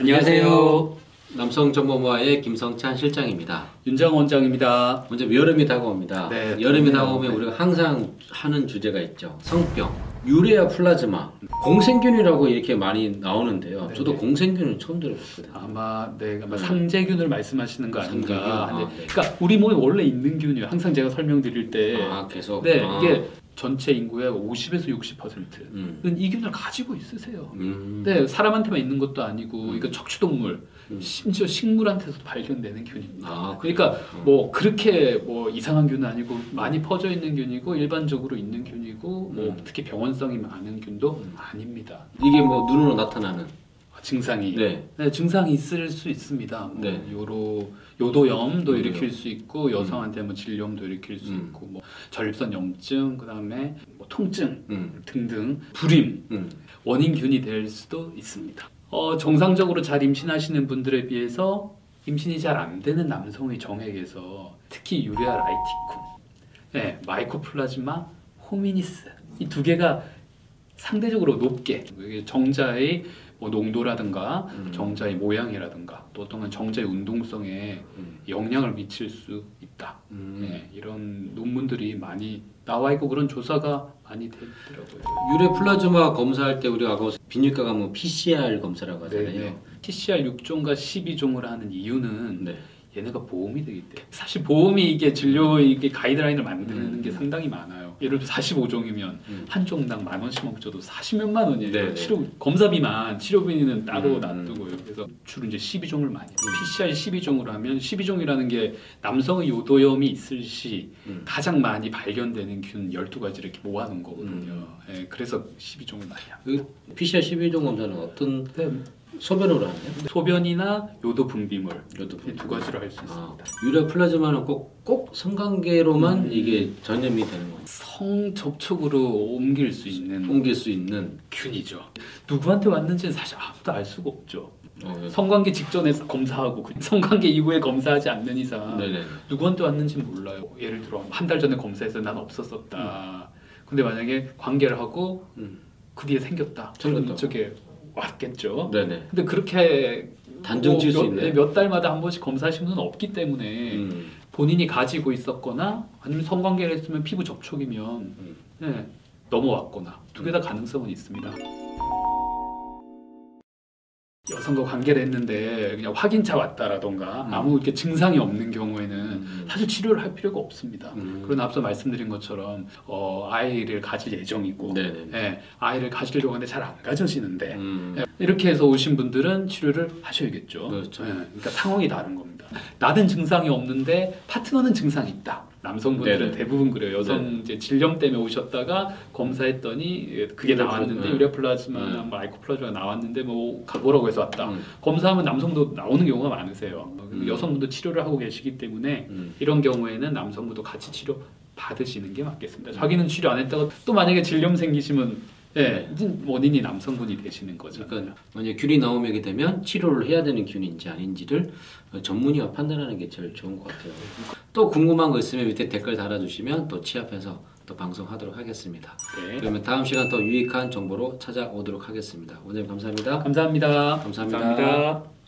안녕하세요. 남성정보모아의 김성찬 실장입니다. 윤장 원장입니다. 먼저 여름이 다가옵니다. 네, 여름이 덥네요. 다가오면 네. 우리가 항상 하는 주제가 있죠. 성병. 유레아 플라즈마. 공생균이라고 이렇게 많이 나오는데요. 네, 저도 네. 공생균은 처음 들어봤거든요. 아마 네, 아마 네. 상제균을 말씀하시는 거. 아닌가. 아, 네. 네. 그러니까 우리 몸에 원래 있는 균이에요. 항상 제가 설명드릴 때, 아, 계속. 네, 아. 이게 전체 인구의 50에서 60%는 음. 이 균을 가지고 있으세요. 음. 네, 사람한테만 있는 것도 아니고, 음. 이거 척추동물, 음. 심지어 식물한테서도 발견되는 균입니다. 아, 그러니까 그래요? 뭐 그렇게 뭐 이상한 균은 아니고 많이 퍼져 있는 균이고 일반적으로 있는 균이고 뭐 음. 특히 병원성이 많은 균도 음. 아닙니다. 이게 뭐 눈으로 나타나는. 증상이 네. 네, 증상이 있을 수 있습니다. 뭐 네. 요로 요도염도 요도염. 일으킬 수 있고 여성한테 뭐 질염도 일으킬 수 음. 있고 뭐 전립선 염증 그다음에 뭐 통증 음. 등등 불임 음. 원인균이 될 수도 있습니다. 어, 정상적으로 잘 임신하시는 분들에 비해서 임신이 잘 안 되는 남성의 정액에서 특히 유레아 라이티쿰, 네, 마이코플라즈마 호미니스 이 두 개가 상대적으로 높게 정자의 뭐 농도라든가 음. 정자의 모양이라든가 또 또는 정자의 운동성에 음. 영향을 미칠 수 있다. 음. 네, 이런 논문들이 많이 나와 있고 그런 조사가 많이 되더라고요. 유레 플라즈마 검사할 때 우리가 아까 비뇨기과 가면 PCR 검사라고 하잖아요. 네, PCR 6종과 12종을 하는 이유는 네. 얘네가 보험이 되기 때문에 사실 보험이 이게 진료 이게 가이드라인을 만드는 음. 게 상당히 많아요. 예를 들어 45종이면 음. 한 종당 만 원씩 먹줘도 40몇만 원이에요. 네, 네. 치료 검사비만 치료비는 따로 음, 놔두고요. 그래서 주로 이제 12종을 많이 해요. PCR 12종으로 하면 12종이라는 게 남성의 요도염이 있을 시 음. 가장 많이 발견되는 균 12가지를 이렇게 모아놓은 거거든요. 음. 예, 그래서 12종을 많이 합니다. 그 PCR 12종 검사는 어떤 네, 소변으로 하나요? 소변이나 요도 분비물 이것도 이두 가지로 할수 아, 있습니다. 유래 플라즈마는 꼭, 꼭 성관계로만 음. 이게 전염이 되는 거예요. 성 접촉으로 옮길 수 있는 옮길 수 있는. 균이죠. 누구한테 왔는지는 사실 아무도 알 수가 없죠. 어, 성관계 직전에 검사하고 그 성관계 이후에 검사하지 않는 이상 네네. 누구한테 왔는지 몰라요. 예를 들어 한 달 전에 검사해서 난 없었었다. 근데 만약에 관계를 하고 음. 그 뒤에 생겼다. 그럼 이쪽에 왔겠죠. 네네. 근데 그렇게 단정 지을 수 몇, 있네. 몇 달마다 한 번씩 검사하시는 분은 없기 때문에 음. 본인이 가지고 있었거나 아니면 성관계를 했으면 피부 접촉이면 음. 네, 넘어왔거나 두 개 다 가능성은 있습니다. 여성과 관계를 했는데 그냥 확인차 왔다라던가 음. 아무 이렇게 증상이 없는 경우에는 음. 사실 치료를 할 필요가 없습니다. 음. 그러나 앞서 말씀드린 것처럼 어, 아이를 가질 예정이고 네네. 예, 아이를 가지려고 하는데 잘 안 가져지는데 음. 예, 이렇게 해서 오신 분들은 치료를 하셔야겠죠. 그렇죠. 예, 그러니까 상황이 다른 겁니다. 나는 증상이 없는데 파트너는 증상이 있다. 남성분들은 네네. 대부분 그래요. 여성 네. 이제 질염 때문에 오셨다가 검사했더니 예, 그게 나왔는데 플라- Ureaplasma나 네. 뭐 마이코플라즈마가 나왔는데 뭐 가- 뭐라고 해서 왔다. 음. 검사하면 남성도 나오는 경우가 많으세요. 음. 여성분도 치료를 하고 계시기 때문에 음. 이런 경우에는 남성분도 같이 치료 받으시는 게 맞겠습니다. 자기는 치료 안 했다가 또 만약에 질염 생기시면 예, 원인이 남성분이 되시는 거죠. 그러니까 만약 균이 나오게 되면 치료를 해야 되는 균인지 아닌지를 어, 전문의가 판단하는 게 제일 좋은 것 같아요. 또 궁금한 거 있으면 밑에 댓글 달아주시면 또 취합해서 또 방송하도록 하겠습니다. 네. 그러면 다음 시간 더 유익한 정보로 찾아오도록 하겠습니다. 원장님 감사합니다. 감사합니다. 감사합니다. 감사합니다.